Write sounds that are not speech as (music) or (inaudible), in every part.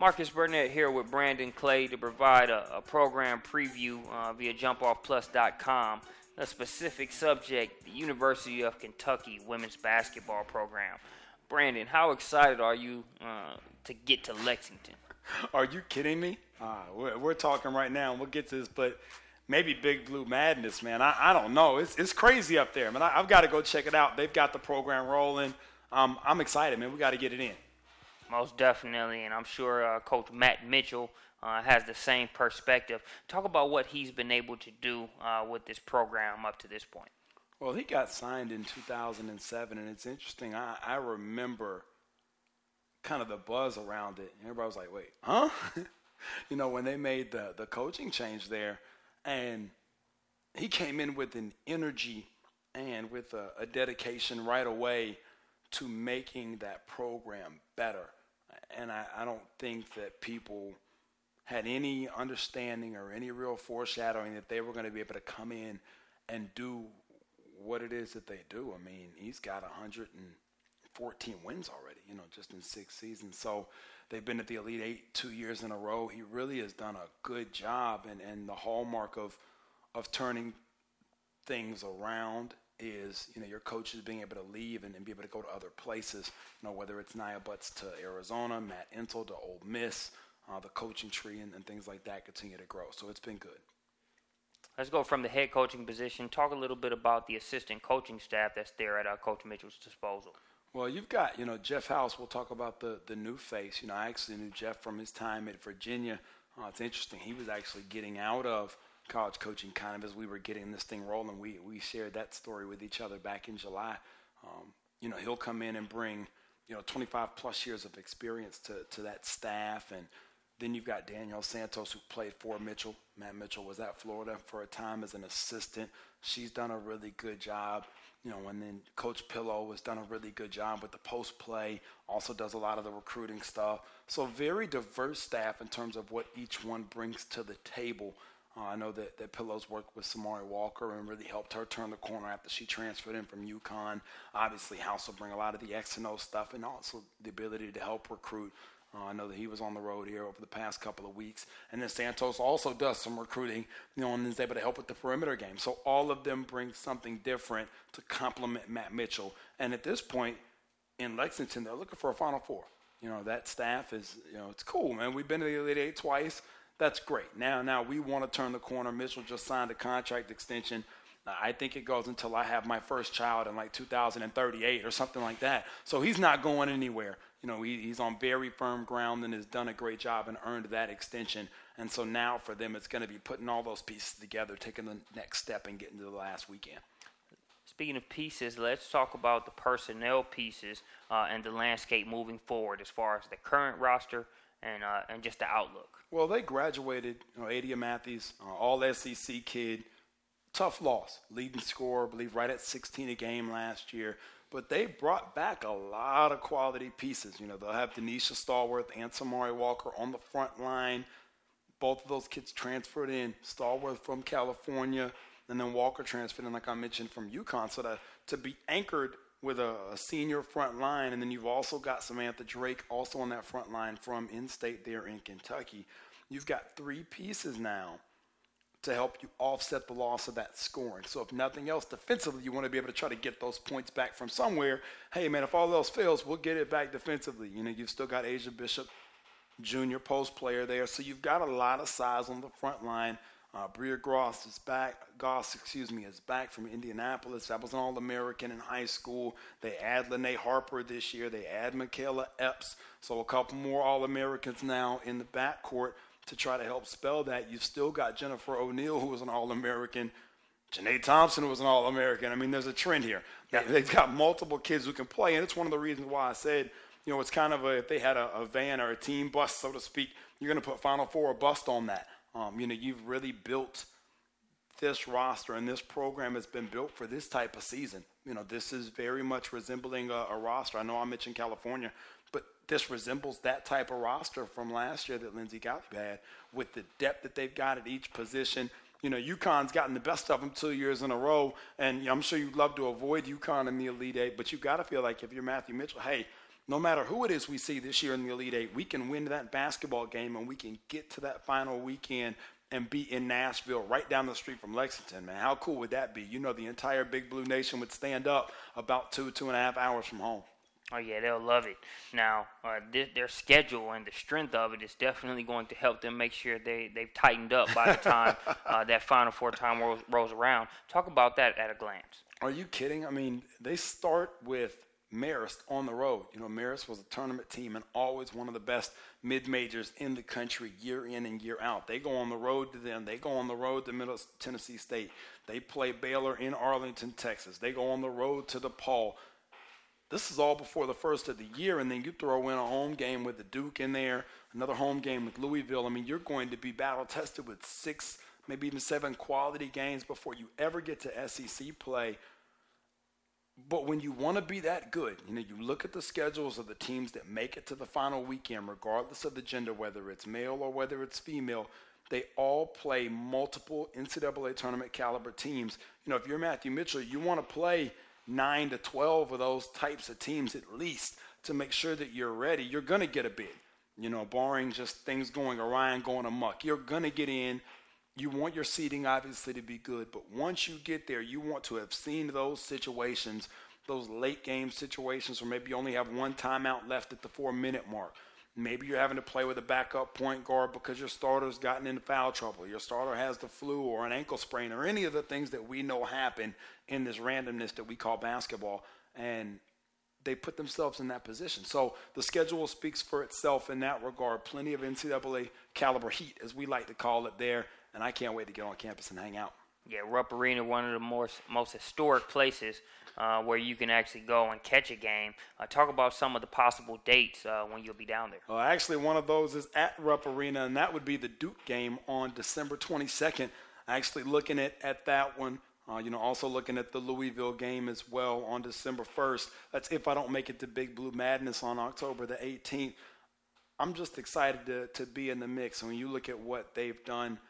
Marcus Burnett here with Brandon Clay to provide a, a program preview uh, via jumpoffplus.com. A specific subject, the University of Kentucky women's basketball program. Brandon, how excited are you uh, to get to Lexington? (laughs) Are you kidding me? Uh, we're, we're, talking right now, and we'll get to this, but maybe Big Blue Madness, man. I, I don't know. It's, it's crazy up there, man. I, have got to go check it out. They've got the program rolling. Um, I'm excited, man. We got to get it in. Most definitely, and I'm sure uh, Coach Matt Mitchell uh, has the same perspective. Talk about what he's been able to do uh, with this program up to this point. Well, he got signed in 2007, and it's interesting. I, I remember kind of the buzz around it. Everybody was like, wait, huh? (laughs) you know, when they made the, the coaching change there, and he came in with an energy and with a, a dedication right away to making that program better and I, I don't think that people had any understanding or any real foreshadowing that they were going to be able to come in and do what it is that they do. I mean, he's got 114 wins already, you know, just in six seasons. So they've been at the Elite Eight two years in a row. He really has done a good job, and, and the hallmark of of turning things around is you know your coaches being able to leave and, and, be able to go to other places. You know whether it's Niya Butts to Arizona, Matt Insell to Ole Miss, uh, the coaching tree and, and, things like that continue to grow. So it's been good. Let's go from the head coaching position. Talk a little bit about the assistant coaching staff that's there at uh, Coach Mitchell's disposal. Well, you've got you know Jeff House. We'll talk about the the new face. You know I actually knew Jeff from his time at Virginia. Uh, it's interesting. He was actually getting out of college coaching kind of as we were getting this thing rolling. We we shared that story with each other back in July. Um, you know, he'll come in and bring you know 25 plus years of experience to to that staff, and then you've got Danielle Santos who played for Mitchell. Matt Mitchell was at Florida for a time as an assistant. She's done a really good job. You know, and then Coach Pillow has done a really good job with the post play. Also does a lot of the recruiting stuff. So very diverse staff in terms of what each one brings to the table. Uh, I know that, that Pillows worked with Samarie Walker and really helped her turn the corner after she transferred in from UConn. Obviously, House will bring a lot of the X and O stuff and also the ability to help recruit. Uh, I know that he was on the road here over the past couple of weeks. And then Santos also does some recruiting, you know, and is able to help with the perimeter game. So all of them bring something different to complement Matt Mitchell. And at this point in Lexington, they're looking for a Final Four. You know, that staff is, you know, it's cool, man. We've been to the Elite Eight twice. That's great. Now, now we want to turn the corner. Mitchell just signed a contract extension. I think it goes until I have my first child in like 2038 or something like that. So he's not going anywhere. You know, he, he's on very firm ground and has done a great job and earned that extension. And so now for them, it's going to be putting all those pieces together, taking the next step, and getting to the last weekend. Speaking of pieces, let's talk about the personnel pieces uh, and the landscape moving forward as far as the current roster and uh, and just the outlook. Well, they graduated, you know, A'dia Mathies, uh, all SEC kid, tough loss, leading scorer, I believe right at 16 a game last year. But they brought back a lot of quality pieces. You know, they'll have DeNesha Stallworth and Samarie Walker on the front line. Both of those kids transferred in. Stallworth from California, and then Walker transferred in, like I mentioned, from UConn. So to, to be anchored with a, a, senior front line, and then you've also got Samantha Drake also on that front line from in-state there in Kentucky. You've got three pieces now to help you offset the loss of that scoring. So if nothing else, defensively, you want to be able to try to get those points back from somewhere. Hey, man, if all else fails, we'll get it back defensively. You know, you've still got Azia Bishop, junior post player there, so you've got a lot of size on the front line. Uh, Bria Goss is back. Goss, excuse me, is back from Indianapolis. That was an All-American in high school. They add Linnae Harper this year. They add Makayla Epps. So a couple more All-Americans now in the backcourt to try to help spell that. You've still got Jennifer O'Neill, who was an All-American. Janee Thompson was an All-American. I mean, there's a trend here. Yeah. They've got multiple kids who can play, and it's one of the reasons why I said, you know, it's kind of a, if they had a, a van or a team bus, so to speak, you're going to put Final Four or bust on that. Um, you know, you've really built this roster and this program has been built for this type of season. You know, this is very much resembling a, a, roster. I know I mentioned California, but this resembles that type of roster from last year that Lindsay Gottlieb had with the depth that they've got at each position. You know, UConn's gotten the best of them two years in a row, and I'm sure you'd love to avoid UConn in the Elite Eight, but you've got to feel like if you're Matthew Mitchell, hey, no matter who it is we see this year in the Elite Eight, we can win that basketball game and we can get to that final weekend and be in Nashville right down the street from Lexington, man. How cool would that be? You know, the entire Big Blue Nation would stand up about two, two and a half hours from home. Oh yeah, they'll love it. Now, uh, th- their schedule and the strength of it is definitely going to help them make sure they they've tightened up by the time (laughs) uh, that Final Four time rolls, rolls around. Talk about that at a glance. Are you kidding? I mean, they start with Marist on the road. You know, Marist was a tournament team and always one of the best mid majors in the country year in and year out. They go on the road to them. They go on the road to Middle Tennessee State. They play Baylor in Arlington, Texas. They go on the road to DePaul. This is all before the first of the year, and then you throw in a home game with the Duke in there, another home game with Louisville. I mean, you're going to be battle tested with six, maybe even seven quality games before you ever get to SEC play. But when you want to be that good, you know, you look at the schedules of the teams that make it to the final weekend, regardless of the gender, whether it's male or whether it's female, they all play multiple NCAA tournament caliber teams. You know, if you're Matthew Mitchell, you want to play – nine to 12 of those types of teams at least to make sure that you're ready. You're going to get a bid, you know, barring just things going awry and going amok. You're going to get in. You want your seating obviously to be good, but once you get there, you want to have seen those situations, those late game situations where maybe you only have one timeout left at the four minute mark Maybe you're having to play with a backup point guard because your starter's gotten into foul trouble. Your starter has the flu or an ankle sprain or any of the things that we know happen in this randomness that we call basketball. And they put themselves in that position. So the schedule speaks for itself in that regard. Plenty of NCAA caliber heat, as we like to call it there. And I can't wait to get on campus and hang out. Yeah, Rupp Arena, one of the most most historic places uh, where you can actually go and catch a game. Uh, talk about some of the possible dates uh, when you'll be down there. Well, actually, one of those is at Rupp Arena, and that would be the Duke game on December 22nd. Actually, looking at, at that one. Uh, you know, also looking at the Louisville game as well on December 1st. That's if I don't make it to Big Blue Madness on October the 18th. I'm just excited to, to be in the mix. And when you look at what they've done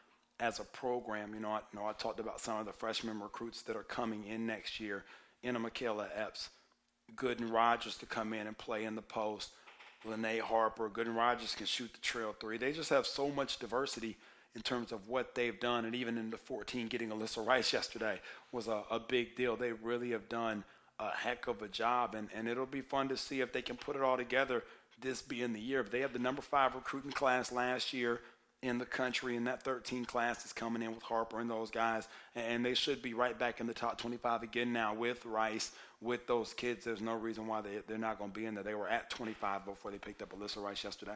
as a program, you know, I, you know, I talked about some of the freshman recruits that are coming in next year. Enna Makayla Epps, Gooden Rogers to come in and play in the post, Linnae Harper, Gooden Rogers can shoot the trail three. They just have so much diversity in terms of what they've done, and even in the 14, getting Alyssa Rice yesterday was a, a big deal. They really have done a heck of a job, and, and it'll be fun to see if they can put it all together this being the year. But they had the number five recruiting class last year in the country, and that 13 class is coming in with Harper and those guys, and they should be right back in the top 25 again now with Rice, with those kids. There's no reason why they, they're not going to be in there. They were at 25 before they picked up Alyssa Rice yesterday.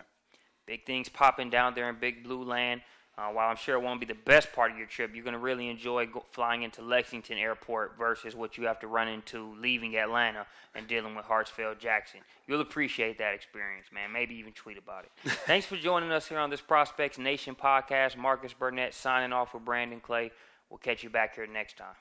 Big things popping down there in Big Blue Land. Uh, while I'm sure it won't be the best part of your trip, you're going to really enjoy go- flying into Lexington Airport versus what you have to run into leaving Atlanta and dealing with Hartsfield Jackson. You'll appreciate that experience, man. Maybe even tweet about it. (laughs) Thanks for joining us here on this Prospects Nation podcast. Marcus Burnett signing off with Brandon Clay. We'll catch you back here next time.